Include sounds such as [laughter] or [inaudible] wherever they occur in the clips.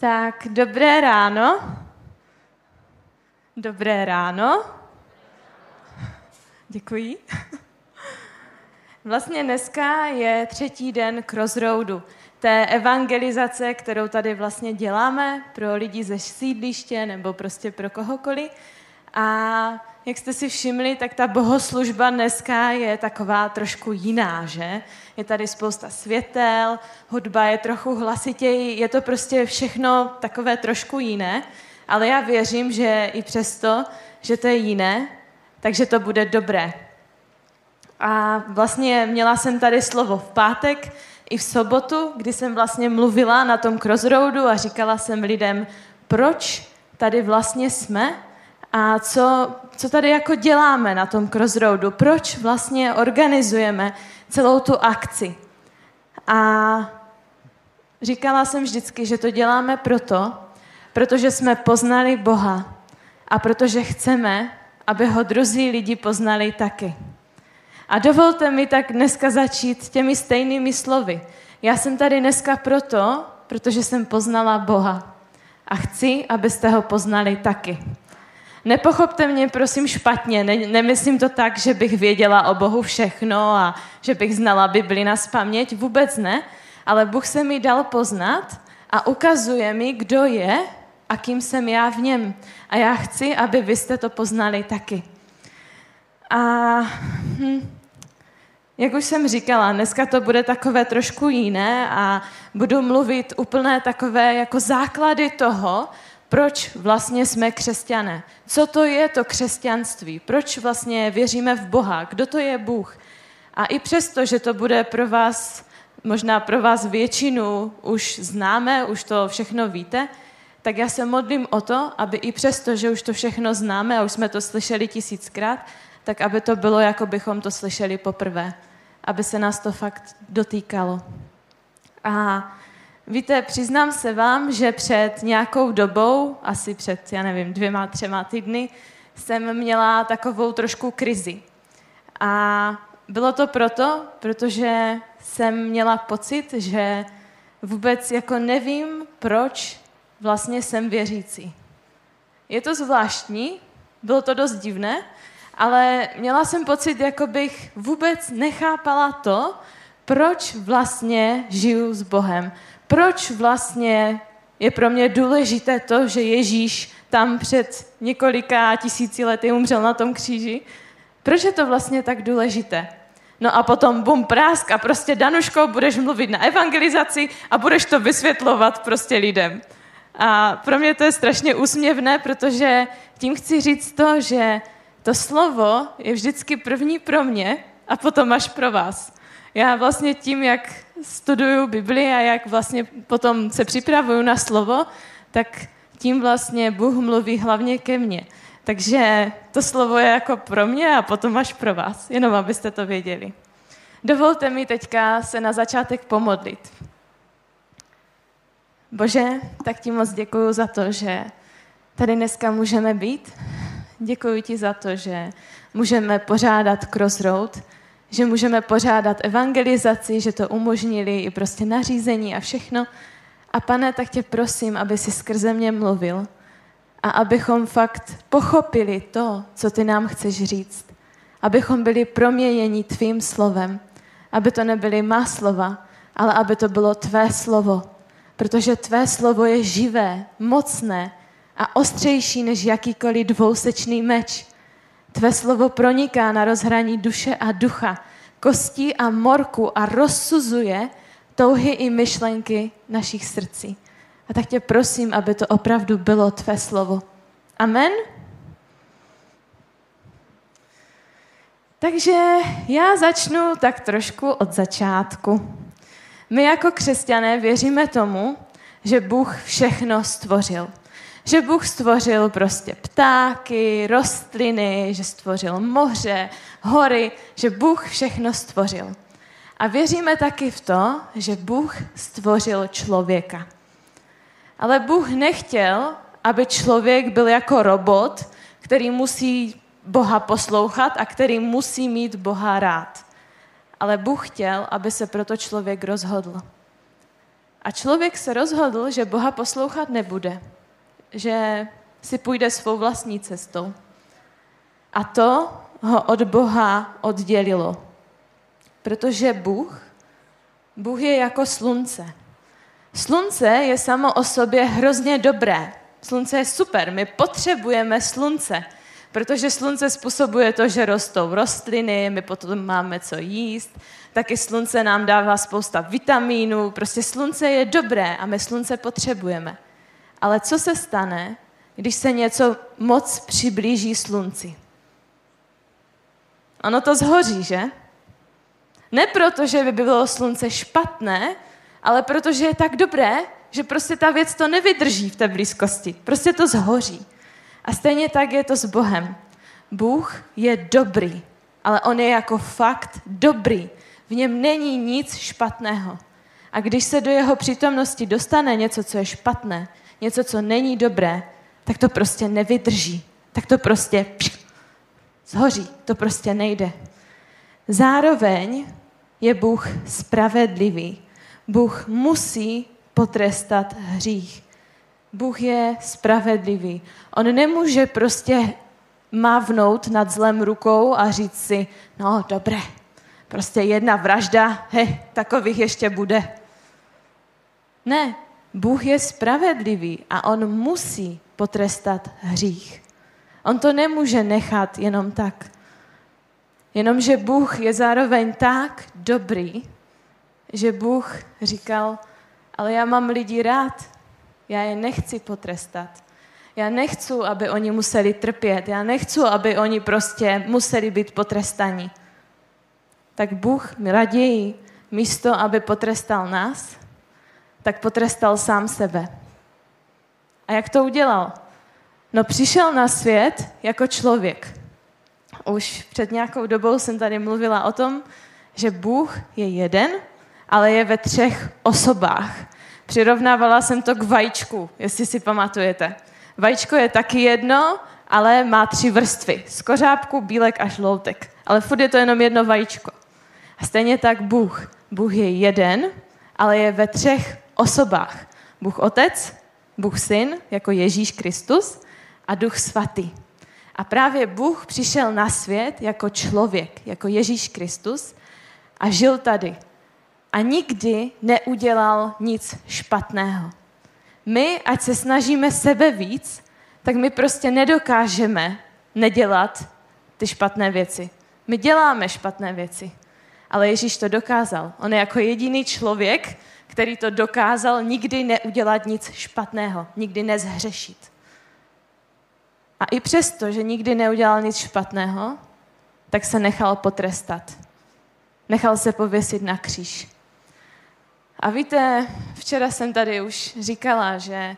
Tak, dobré ráno. Dobré ráno. Děkuji. Vlastně dneska je třetí den Crossroadu, té evangelizace, kterou tady vlastně děláme pro lidi ze sídliště nebo prostě pro kohokoliv. A jak jste si všimli, tak ta bohoslužba dneska je taková trošku jiná, že? Je tady spousta světel, hudba je trochu hlasitěji, je to prostě všechno takové trošku jiné, ale já věřím, že i přesto, že to je jiné, takže to bude dobré. A vlastně měla jsem tady slovo v pátek i v sobotu, kdy jsem vlastně mluvila na tom crossroadu a říkala jsem lidem, proč tady vlastně jsme a co, co tady jako děláme na tom crossroadu, proč vlastně organizujeme celou tu akci. A říkala jsem vždycky, že to děláme proto, protože jsme poznali Boha a protože chceme, aby ho druzí lidi poznali taky. A dovolte mi tak dneska začít těmi stejnými slovy. Já jsem tady dneska proto, protože jsem poznala Boha. A chci, abyste ho poznali taky. Nepochopte mě prosím špatně, ne, nemyslím to tak, že bych věděla o Bohu všechno a že bych znala Bibli na spaměť, vůbec ne, ale Bůh se mi dal poznat a ukazuje mi, kdo je a kým jsem já v něm. A já chci, aby vy jste to poznali taky. A hm, jak už jsem říkala, dneska to bude takové trošku jiné a budu mluvit úplné takové jako základy toho, proč vlastně jsme křesťané. Co to je to křesťanství? Proč vlastně věříme v Boha? Kdo to je Bůh? A i přesto, že to bude pro vás, možná pro vás většinu už známe, už to všechno víte, tak já se modlím o to, aby i přesto, že už to všechno známe a už jsme to slyšeli tisíckrát, tak aby to bylo, jako bychom to slyšeli poprvé. Aby se nás to fakt dotýkalo. A Víte, přiznám se vám, že před nějakou dobou, asi před, já nevím, dvěma, třema týdny, jsem měla takovou trošku krizi. A bylo to proto, protože jsem měla pocit, že vůbec jako nevím, proč vlastně jsem věřící. Je to zvláštní, bylo to dost divné, ale měla jsem pocit, jako bych vůbec nechápala to, proč vlastně žiju s Bohem, proč vlastně je pro mě důležité to, že Ježíš tam před několika tisíci lety umřel na tom kříži. Proč je to vlastně tak důležité? No a potom bum prásk a prostě Danuško, budeš mluvit na evangelizaci a budeš to vysvětlovat prostě lidem. A pro mě to je strašně úsměvné, protože tím chci říct to, že to slovo je vždycky první pro mě a potom až pro vás. Já vlastně tím, jak studuju Bibli a jak vlastně potom se připravuju na slovo, tak tím vlastně Bůh mluví hlavně ke mně. Takže to slovo je jako pro mě a potom až pro vás, jenom abyste to věděli. Dovolte mi teďka se na začátek pomodlit. Bože, tak ti moc děkuji za to, že tady dneska můžeme být. Děkuji ti za to, že můžeme pořádat Crossroad, že můžeme pořádat evangelizaci, že to umožnili i prostě nařízení a všechno. A pane, tak tě prosím, aby si skrze mě mluvil a abychom fakt pochopili to, co ty nám chceš říct. Abychom byli proměněni tvým slovem. Aby to nebyly má slova, ale aby to bylo tvé slovo. Protože tvé slovo je živé, mocné a ostřejší než jakýkoliv dvousečný meč Tvé slovo proniká na rozhraní duše a ducha, kostí a morku a rozsuzuje touhy i myšlenky našich srdcí. A tak tě prosím, aby to opravdu bylo tvé slovo. Amen? Takže já začnu tak trošku od začátku. My jako křesťané věříme tomu, že Bůh všechno stvořil že Bůh stvořil prostě ptáky, rostliny, že stvořil moře, hory, že Bůh všechno stvořil. A věříme taky v to, že Bůh stvořil člověka. Ale Bůh nechtěl, aby člověk byl jako robot, který musí Boha poslouchat a který musí mít Boha rád. Ale Bůh chtěl, aby se proto člověk rozhodl. A člověk se rozhodl, že Boha poslouchat nebude, že si půjde svou vlastní cestou. A to ho od Boha oddělilo. Protože Bůh, Bůh je jako slunce. Slunce je samo o sobě hrozně dobré. Slunce je super, my potřebujeme slunce, protože slunce způsobuje to, že rostou rostliny, my potom máme co jíst, taky slunce nám dává spousta vitamínů, prostě slunce je dobré a my slunce potřebujeme. Ale co se stane, když se něco moc přiblíží slunci? Ono to zhoří, že? Ne proto, že by bylo slunce špatné, ale protože je tak dobré, že prostě ta věc to nevydrží v té blízkosti. Prostě to zhoří. A stejně tak je to s Bohem. Bůh je dobrý, ale on je jako fakt dobrý. V něm není nic špatného. A když se do jeho přítomnosti dostane něco, co je špatné, něco, co není dobré, tak to prostě nevydrží. Tak to prostě zhoří. To prostě nejde. Zároveň je Bůh spravedlivý. Bůh musí potrestat hřích. Bůh je spravedlivý. On nemůže prostě mávnout nad zlem rukou a říct si, no dobré, prostě jedna vražda, he, takových ještě bude. Ne, Bůh je spravedlivý a on musí potrestat hřích. On to nemůže nechat jenom tak. Jenomže Bůh je zároveň tak dobrý, že Bůh říkal, ale já mám lidi rád, já je nechci potrestat. Já nechci, aby oni museli trpět. Já nechci, aby oni prostě museli být potrestaní. Tak Bůh mi raději, místo, aby potrestal nás, tak potrestal sám sebe. A jak to udělal? No přišel na svět jako člověk. Už před nějakou dobou jsem tady mluvila o tom, že Bůh je jeden, ale je ve třech osobách. Přirovnávala jsem to k vajíčku, jestli si pamatujete. Vajíčko je taky jedno, ale má tři vrstvy. Z kořápku, bílek a žloutek. Ale furt je to jenom jedno vajíčko. A stejně tak Bůh. Bůh je jeden, ale je ve třech osobách. Bůh Otec, Bůh Syn, jako Ježíš Kristus, a Duch Svatý. A právě Bůh přišel na svět jako člověk, jako Ježíš Kristus a žil tady a nikdy neudělal nic špatného. My, ať se snažíme sebe víc, tak my prostě nedokážeme nedělat ty špatné věci. My děláme špatné věci, ale Ježíš to dokázal. On je jako jediný člověk, který to dokázal nikdy neudělat nic špatného, nikdy nezhřešit. A i přesto, že nikdy neudělal nic špatného, tak se nechal potrestat. Nechal se pověsit na kříž. A víte, včera jsem tady už říkala, že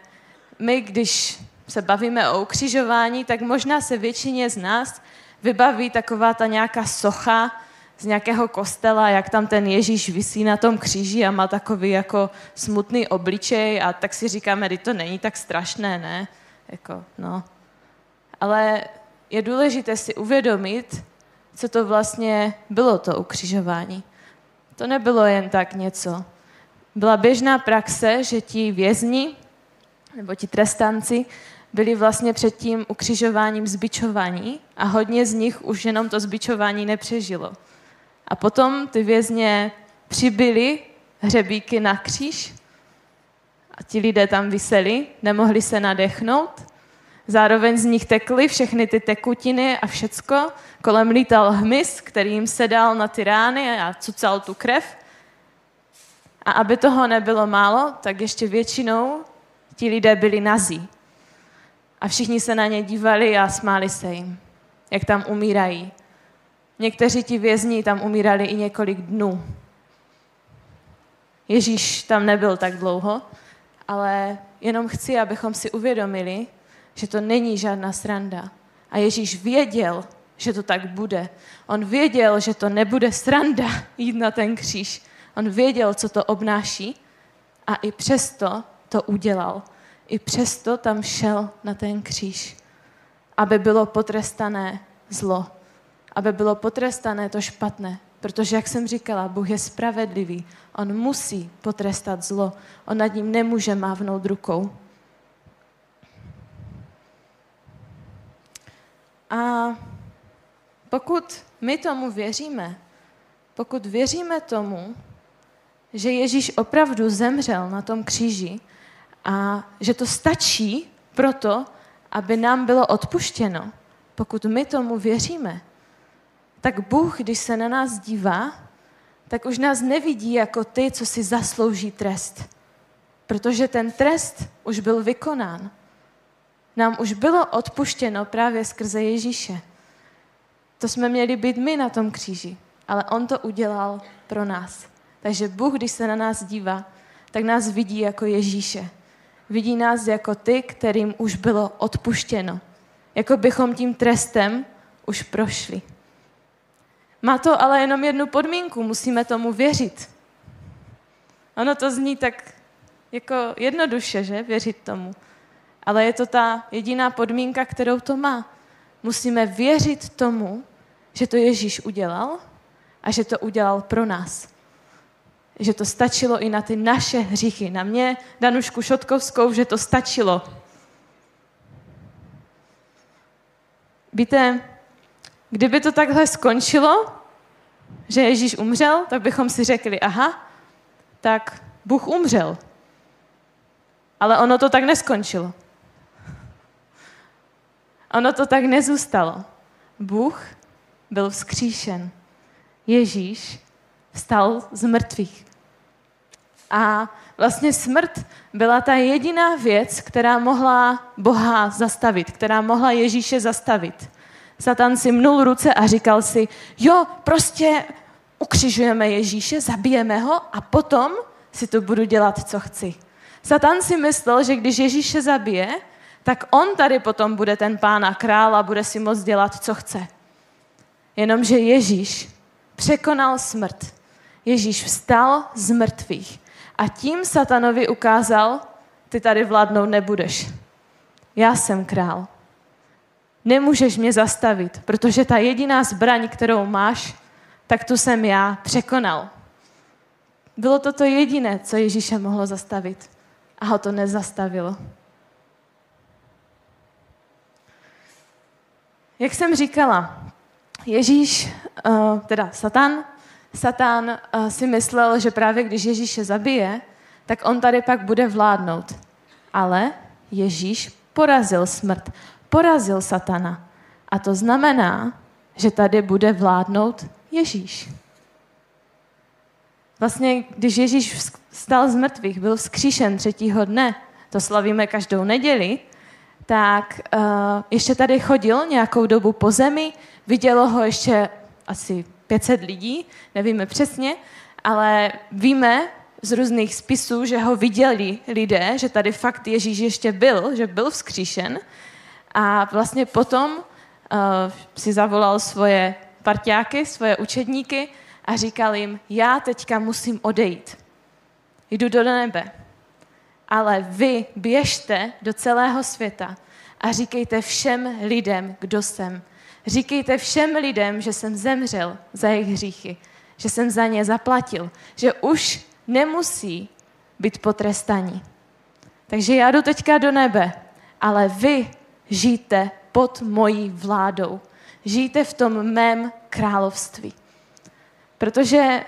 my, když se bavíme o ukřižování, tak možná se většině z nás vybaví taková ta nějaká socha z nějakého kostela, jak tam ten Ježíš visí na tom kříži a má takový jako smutný obličej a tak si říkáme, že to není tak strašné, ne? Jako, no. Ale je důležité si uvědomit, co to vlastně bylo to ukřižování. To nebylo jen tak něco byla běžná praxe, že ti vězni nebo ti trestanci byli vlastně před tím ukřižováním zbičovaní a hodně z nich už jenom to zbičování nepřežilo. A potom ty vězně přibyli hřebíky na kříž a ti lidé tam vyseli, nemohli se nadechnout. Zároveň z nich tekly všechny ty tekutiny a všecko. Kolem lítal hmyz, který jim sedal na ty rány a cucal tu krev. A aby toho nebylo málo, tak ještě většinou ti lidé byli nazí. A všichni se na ně dívali a smáli se jim, jak tam umírají. Někteří ti vězni tam umírali i několik dnů. Ježíš tam nebyl tak dlouho, ale jenom chci, abychom si uvědomili, že to není žádná sranda. A Ježíš věděl, že to tak bude. On věděl, že to nebude sranda [laughs] jít na ten kříž. On věděl, co to obnáší a i přesto to udělal. I přesto tam šel na ten kříž, aby bylo potrestané zlo, aby bylo potrestané to špatné, Protože, jak jsem říkala, Bůh je spravedlivý. On musí potrestat zlo. On nad ním nemůže mávnout rukou. A pokud my tomu věříme, pokud věříme tomu, že Ježíš opravdu zemřel na tom kříži a že to stačí proto, aby nám bylo odpuštěno, pokud my tomu věříme, tak Bůh, když se na nás dívá, tak už nás nevidí jako ty, co si zaslouží trest. Protože ten trest už byl vykonán. Nám už bylo odpuštěno právě skrze Ježíše. To jsme měli být my na tom kříži, ale On to udělal pro nás. Takže Bůh, když se na nás dívá, tak nás vidí jako Ježíše. Vidí nás jako ty, kterým už bylo odpuštěno. Jako bychom tím trestem už prošli. Má to ale jenom jednu podmínku, musíme tomu věřit. Ono to zní tak jako jednoduše, že? Věřit tomu. Ale je to ta jediná podmínka, kterou to má. Musíme věřit tomu, že to Ježíš udělal a že to udělal pro nás. Že to stačilo i na ty naše hříchy. Na mě, Danušku Šotkovskou, že to stačilo. Víte, kdyby to takhle skončilo, že Ježíš umřel, tak bychom si řekli, aha, tak Bůh umřel. Ale ono to tak neskončilo. Ono to tak nezůstalo. Bůh byl vzkříšen. Ježíš vstal z mrtvých. A vlastně smrt byla ta jediná věc, která mohla Boha zastavit, která mohla Ježíše zastavit. Satan si mnul ruce a říkal si, jo, prostě ukřižujeme Ježíše, zabijeme ho a potom si tu budu dělat, co chci. Satan si myslel, že když Ježíše zabije, tak on tady potom bude ten pán a král a bude si moct dělat, co chce. Jenomže Ježíš překonal smrt. Ježíš vstal z mrtvých a tím satanovi ukázal, ty tady vládnout nebudeš. Já jsem král. Nemůžeš mě zastavit, protože ta jediná zbraň, kterou máš, tak tu jsem já překonal. Bylo to to jediné, co Ježíše mohlo zastavit. A ho to nezastavilo. Jak jsem říkala, Ježíš, eh, teda Satan, Satan eh, si myslel, že právě když Ježíše zabije, tak on tady pak bude vládnout. Ale Ježíš porazil smrt, porazil Satana. A to znamená, že tady bude vládnout Ježíš. Vlastně, když Ježíš vstal z mrtvých, byl vzkříšen třetího dne, to slavíme každou neděli, tak uh, ještě tady chodil nějakou dobu po zemi, vidělo ho ještě asi 500 lidí, nevíme přesně, ale víme z různých spisů, že ho viděli lidé, že tady fakt Ježíš ještě byl, že byl vzkříšen. A vlastně potom uh, si zavolal svoje parťáky, svoje učedníky a říkal jim, já teďka musím odejít. Jdu do nebe. Ale vy běžte do celého světa a říkejte všem lidem, kdo jsem. Říkejte všem lidem, že jsem zemřel za jejich hříchy, že jsem za ně zaplatil, že už nemusí být potrestaní. Takže já jdu teďka do nebe, ale vy žijte pod mojí vládou. Žijte v tom mém království. Protože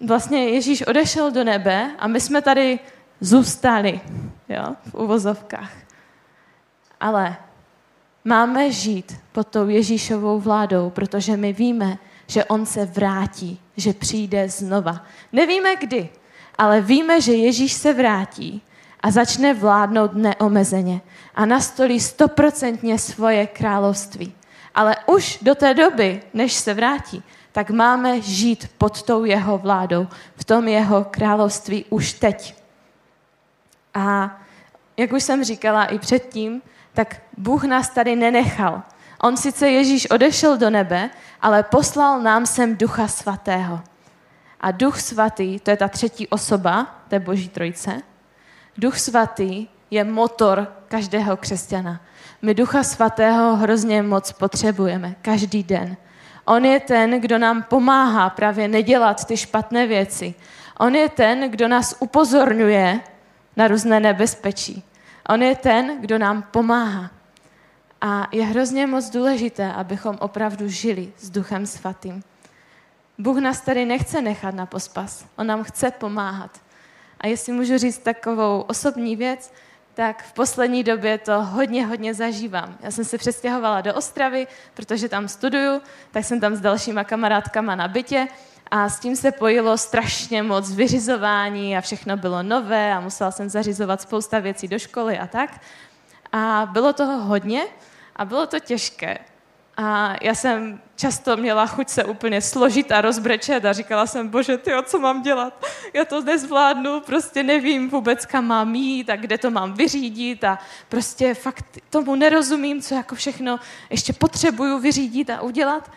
vlastně Ježíš odešel do nebe a my jsme tady zůstali jo, v uvozovkách. Ale máme žít pod tou Ježíšovou vládou, protože my víme, že on se vrátí, že přijde znova. Nevíme kdy, ale víme, že Ježíš se vrátí a začne vládnout neomezeně a nastolí stoprocentně svoje království. Ale už do té doby, než se vrátí, tak máme žít pod tou jeho vládou, v tom jeho království už teď. A jak už jsem říkala i předtím, tak Bůh nás tady nenechal. On sice Ježíš odešel do nebe, ale poslal nám sem Ducha Svatého. A Duch Svatý, to je ta třetí osoba té Boží trojce, Duch Svatý je motor každého křesťana. My Ducha Svatého hrozně moc potřebujeme každý den. On je ten, kdo nám pomáhá právě nedělat ty špatné věci. On je ten, kdo nás upozorňuje na různé nebezpečí. On je ten, kdo nám pomáhá. A je hrozně moc důležité, abychom opravdu žili s Duchem Svatým. Bůh nás tady nechce nechat na pospas. On nám chce pomáhat. A jestli můžu říct takovou osobní věc, tak v poslední době to hodně, hodně zažívám. Já jsem se přestěhovala do Ostravy, protože tam studuju, tak jsem tam s dalšíma kamarádkama na bytě a s tím se pojilo strašně moc vyřizování a všechno bylo nové a musela jsem zařizovat spousta věcí do školy a tak. A bylo toho hodně a bylo to těžké. A já jsem často měla chuť se úplně složit a rozbrečet a říkala jsem, bože, ty, co mám dělat? Já to nezvládnu, prostě nevím vůbec, kam mám jít a kde to mám vyřídit a prostě fakt tomu nerozumím, co jako všechno ještě potřebuju vyřídit a udělat.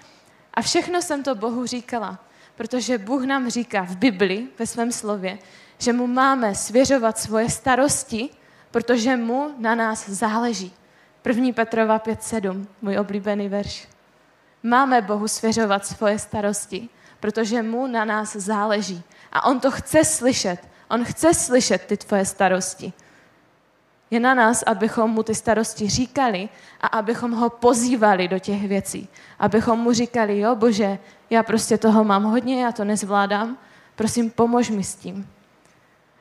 A všechno jsem to Bohu říkala, protože Bůh nám říká v Bibli, ve svém slově, že mu máme svěřovat svoje starosti, protože mu na nás záleží. 1. Petrova 5.7, můj oblíbený verš. Máme Bohu svěřovat svoje starosti, protože mu na nás záleží. A on to chce slyšet. On chce slyšet ty tvoje starosti. Je na nás, abychom mu ty starosti říkali a abychom ho pozývali do těch věcí. Abychom mu říkali, jo bože, já prostě toho mám hodně, já to nezvládám, prosím, pomož mi s tím.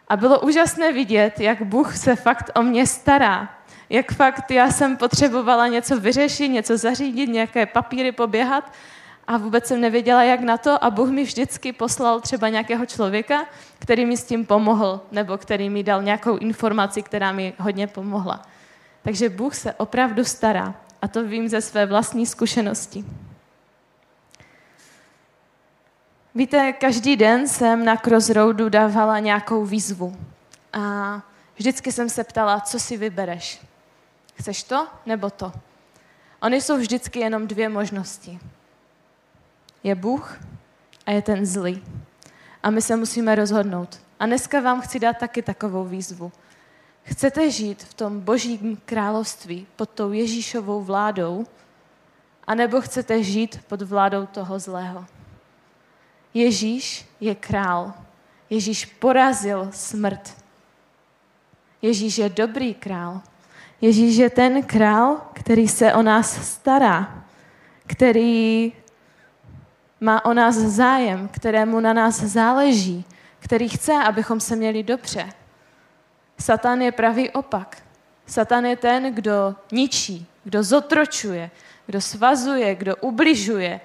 A bylo úžasné vidět, jak Bůh se fakt o mě stará jak fakt já jsem potřebovala něco vyřešit, něco zařídit, nějaké papíry poběhat a vůbec jsem nevěděla, jak na to a Bůh mi vždycky poslal třeba nějakého člověka, který mi s tím pomohl nebo který mi dal nějakou informaci, která mi hodně pomohla. Takže Bůh se opravdu stará a to vím ze své vlastní zkušenosti. Víte, každý den jsem na Crossroadu dávala nějakou výzvu. A vždycky jsem se ptala, co si vybereš. Chceš to nebo to? Ony jsou vždycky jenom dvě možnosti. Je Bůh a je ten zlý. A my se musíme rozhodnout. A dneska vám chci dát taky takovou výzvu. Chcete žít v tom božím království pod tou Ježíšovou vládou, anebo chcete žít pod vládou toho zlého? Ježíš je král. Ježíš porazil smrt. Ježíš je dobrý král. Ježíš je ten král, který se o nás stará, který má o nás zájem, kterému na nás záleží, který chce, abychom se měli dobře. Satan je pravý opak. Satan je ten, kdo ničí, kdo zotročuje, kdo svazuje, kdo ubližuje,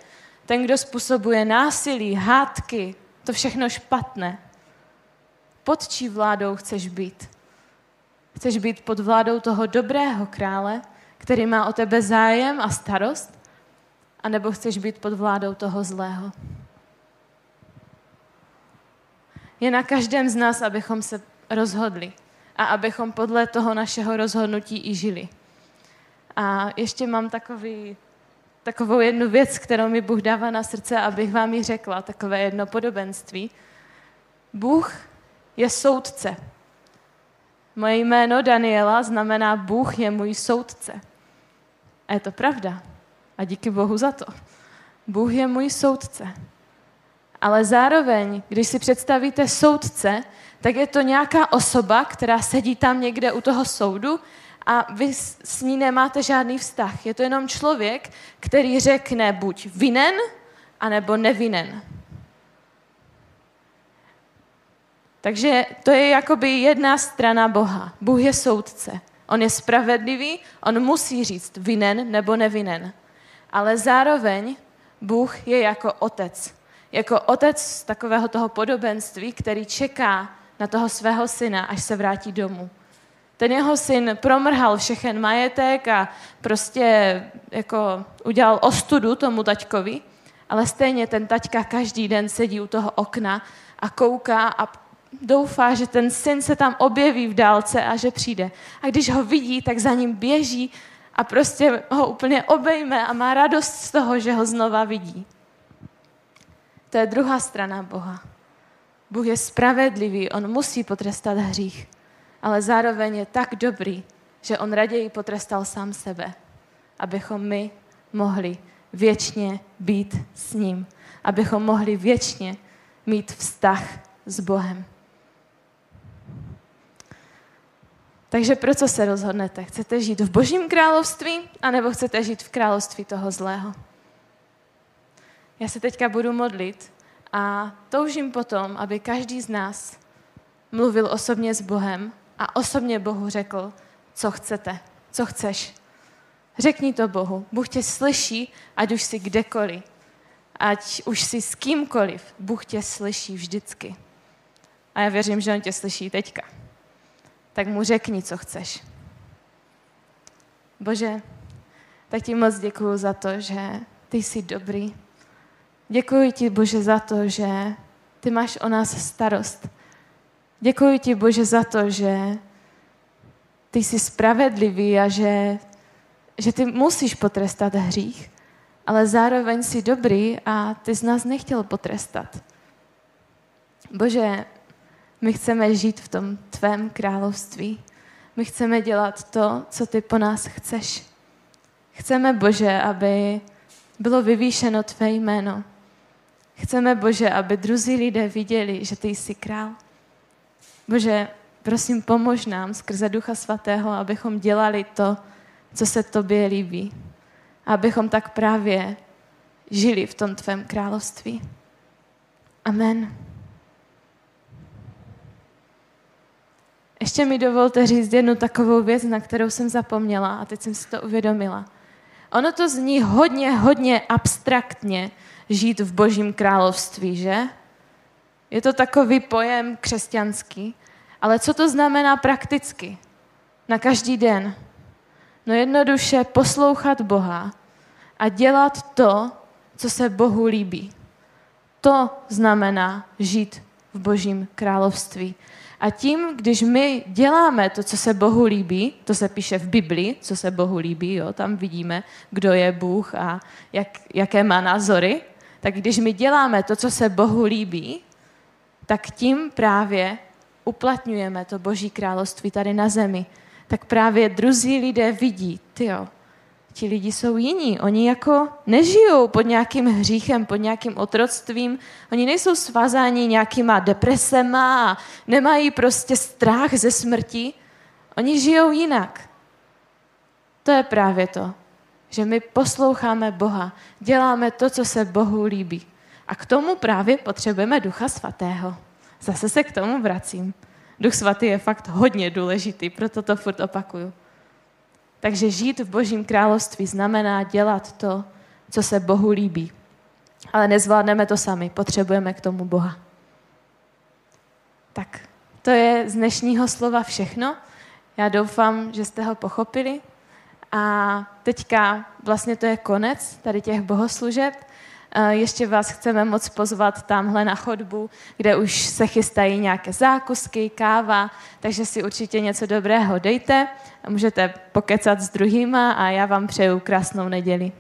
ten, kdo způsobuje násilí, hádky, to všechno špatné. Pod čí vládou chceš být? Chceš být pod vládou toho dobrého krále, který má o tebe zájem a starost? A nebo chceš být pod vládou toho zlého? Je na každém z nás, abychom se rozhodli a abychom podle toho našeho rozhodnutí i žili. A ještě mám takový, takovou jednu věc, kterou mi Bůh dává na srdce, abych vám ji řekla, takové jedno podobenství. Bůh je soudce. Moje jméno Daniela znamená Bůh je můj soudce. A je to pravda. A díky Bohu za to. Bůh je můj soudce. Ale zároveň, když si představíte soudce, tak je to nějaká osoba, která sedí tam někde u toho soudu a vy s ní nemáte žádný vztah. Je to jenom člověk, který řekne buď vinen, anebo nevinen. Takže to je jakoby jedna strana Boha. Bůh je soudce. On je spravedlivý, on musí říct vinen nebo nevinen. Ale zároveň Bůh je jako otec. Jako otec z takového toho podobenství, který čeká na toho svého syna, až se vrátí domů. Ten jeho syn promrhal všechen majetek a prostě jako udělal ostudu tomu taťkovi, ale stejně ten taťka každý den sedí u toho okna a kouká a doufá, že ten syn se tam objeví v dálce a že přijde. A když ho vidí, tak za ním běží a prostě ho úplně obejme a má radost z toho, že ho znova vidí. To je druhá strana Boha. Bůh je spravedlivý, on musí potrestat hřích, ale zároveň je tak dobrý, že on raději potrestal sám sebe, abychom my mohli věčně být s ním. Abychom mohli věčně mít vztah s Bohem. Takže pro co se rozhodnete? Chcete žít v božím království, anebo chcete žít v království toho zlého? Já se teďka budu modlit a toužím potom, aby každý z nás mluvil osobně s Bohem a osobně Bohu řekl, co chcete, co chceš. Řekni to Bohu. Bůh tě slyší, ať už jsi kdekoliv. Ať už jsi s kýmkoliv. Bůh tě slyší vždycky. A já věřím, že On tě slyší teďka. Tak mu řekni, co chceš. Bože, tak ti moc děkuju za to, že ty jsi dobrý. Děkuji ti, Bože, za to, že ty máš o nás starost. Děkuji ti, Bože, za to, že ty jsi spravedlivý a že, že ty musíš potrestat hřích, ale zároveň jsi dobrý a ty z nás nechtěl potrestat. Bože, my chceme žít v tom tvém království. My chceme dělat to, co ty po nás chceš. Chceme, Bože, aby bylo vyvýšeno tvé jméno. Chceme, Bože, aby druzí lidé viděli, že ty jsi král. Bože, prosím, pomož nám skrze Ducha Svatého, abychom dělali to, co se tobě líbí. Abychom tak právě žili v tom tvém království. Amen. Ještě mi dovolte říct jednu takovou věc, na kterou jsem zapomněla a teď jsem si to uvědomila. Ono to zní hodně, hodně abstraktně žít v božím království, že? Je to takový pojem křesťanský, ale co to znamená prakticky? Na každý den. No jednoduše poslouchat Boha a dělat to, co se Bohu líbí. To znamená žít v Božím království. A tím, když my děláme to, co se Bohu líbí, to se píše v Biblii, co se Bohu líbí, jo, tam vidíme, kdo je Bůh a jak, jaké má názory, tak když my děláme to, co se Bohu líbí, tak tím právě uplatňujeme to Boží království tady na zemi. Tak právě druzí lidé vidí, tyjo, ti lidi jsou jiní. Oni jako nežijou pod nějakým hříchem, pod nějakým otroctvím. Oni nejsou svazáni nějakýma depresema a nemají prostě strach ze smrti. Oni žijou jinak. To je právě to, že my posloucháme Boha, děláme to, co se Bohu líbí. A k tomu právě potřebujeme Ducha Svatého. Zase se k tomu vracím. Duch Svatý je fakt hodně důležitý, proto to furt opakuju. Takže žít v Božím království znamená dělat to, co se Bohu líbí. Ale nezvládneme to sami, potřebujeme k tomu Boha. Tak, to je z dnešního slova všechno. Já doufám, že jste ho pochopili. A teďka vlastně to je konec tady těch bohoslužeb. Ještě vás chceme moc pozvat tamhle na chodbu, kde už se chystají nějaké zákusky, káva, takže si určitě něco dobrého dejte. Můžete pokecat s druhýma a já vám přeju krásnou neděli.